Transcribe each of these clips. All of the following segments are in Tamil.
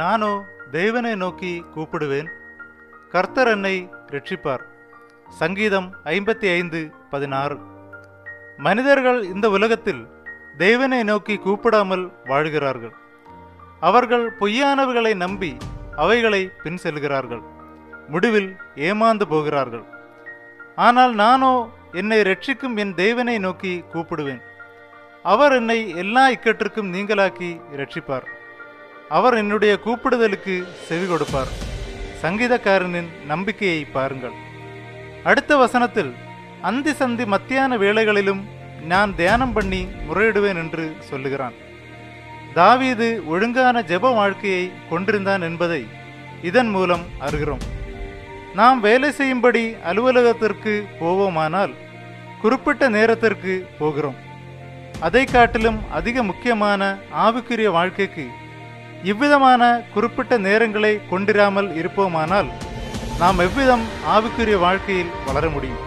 நானோ தேவனை நோக்கி கூப்பிடுவேன். கர்த்தர் என்னை ரட்சிப்பார். சங்கீதம் ஐம்பத்தி ஐந்து பதினாறு. மனிதர்கள் இந்த உலகத்தில் தேவனை நோக்கி கூப்பிடாமல் வாழ்கிறார்கள். அவர்கள் பொய்யானவைகளை நம்பி அவைகளை பின் செல்கிறார்கள். முடிவில் ஏமாந்து போகிறார்கள். ஆனால் நானோ என்னை ரட்சிக்கும் என் தேவனை நோக்கி கூப்பிடுவேன். அவர் என்னை எல்லா இக்கட்டிற்கும் நீங்களாக்கி ரட்சிப்பார். அவர் என்னுடைய கூப்பிடுதலுக்கு செவி கொடுப்பார். சங்கீதக்காரனின் நம்பிக்கையை பாருங்கள். அடுத்த வசனத்தில் அந்தி சந்தி மத்தியான வேளைகளிலும் நான் தியானம் பண்ணி முறையிடுவேன் என்று சொல்லுகிறான். தாவீது ஒழுங்கான ஜெப வாழ்க்கையை கொண்டிருந்தான் என்பதை இதன் மூலம் அறிகிறோம். நாம் வேலை செய்யும்படி அலுவலகத்திற்கு போவோமானால் குறிப்பிட்ட நேரத்திற்கு போகிறோம். அதை காட்டிலும் அதிக முக்கியமான ஆவிக்குரிய வாழ்க்கைக்கு இவ்விதமான குறிப்பிட்ட நேரங்களை கொண்டிராமல் இருப்போமானால் நாம் எவ்விதம் ஆவிக்குரிய வாழ்க்கையில் வளர முடியும்?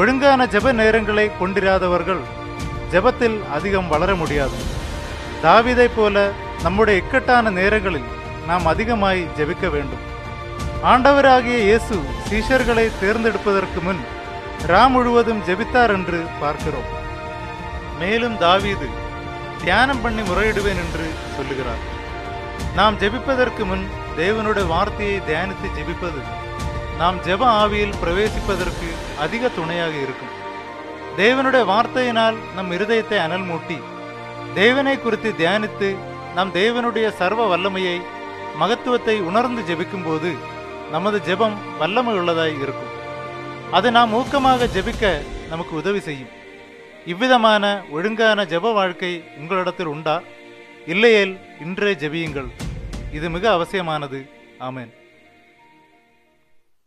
ஒழுங்கான ஜெப நேரங்களை கொண்டிராதவர்கள் ஜெபத்தில் அதிகம் வளர முடியாது. தாவீதைப் போல நம்முடைய இக்கட்டான நேரங்களில் நாம் அதிகமாய் ஜெபிக்க வேண்டும். ஆண்டவராகிய இயேசு சீஷர்களை தேர்ந்தெடுப்பதற்கு முன் ரா முழுவதும் ஜெபித்தார் என்று பார்க்கிறோம். மேலும் தாவீது தியானம் பண்ணி முறையிடுவேன் என்று சொல்லுகிறார். நாம் ஜெபிப்பதற்கு முன் தேவனுடைய வார்த்தையை தியானித்து ஜெபிப்பது. நாம் ஜெப ஆவியில் பிரவேசிப்பதற்கு அதிக துணையாக இருக்கும். தேவனுடைய வார்த்தையினால் நம் இருதயத்தை அனல் மூட்டி தேவனை குறித்து தியானித்து நம் தேவனுடைய சர்வ வல்லமையை மகத்துவத்தை உணர்ந்து ஜெபிக்கும்போது நமது ஜெபம் வல்லமை உள்ளதாய் இருக்கும். அது நாம் ஊக்கமாக ஜெபிக்க நமக்கு உதவி செய்யும். இவ்விதமான ஒழுங்கான ஜெப வாழ்க்கை உங்களிடத்தில் உண்டா? இல்லையேல் இன்றே ஜெபியுங்கள். இது மிக அவசியமானது. ஆமேன்.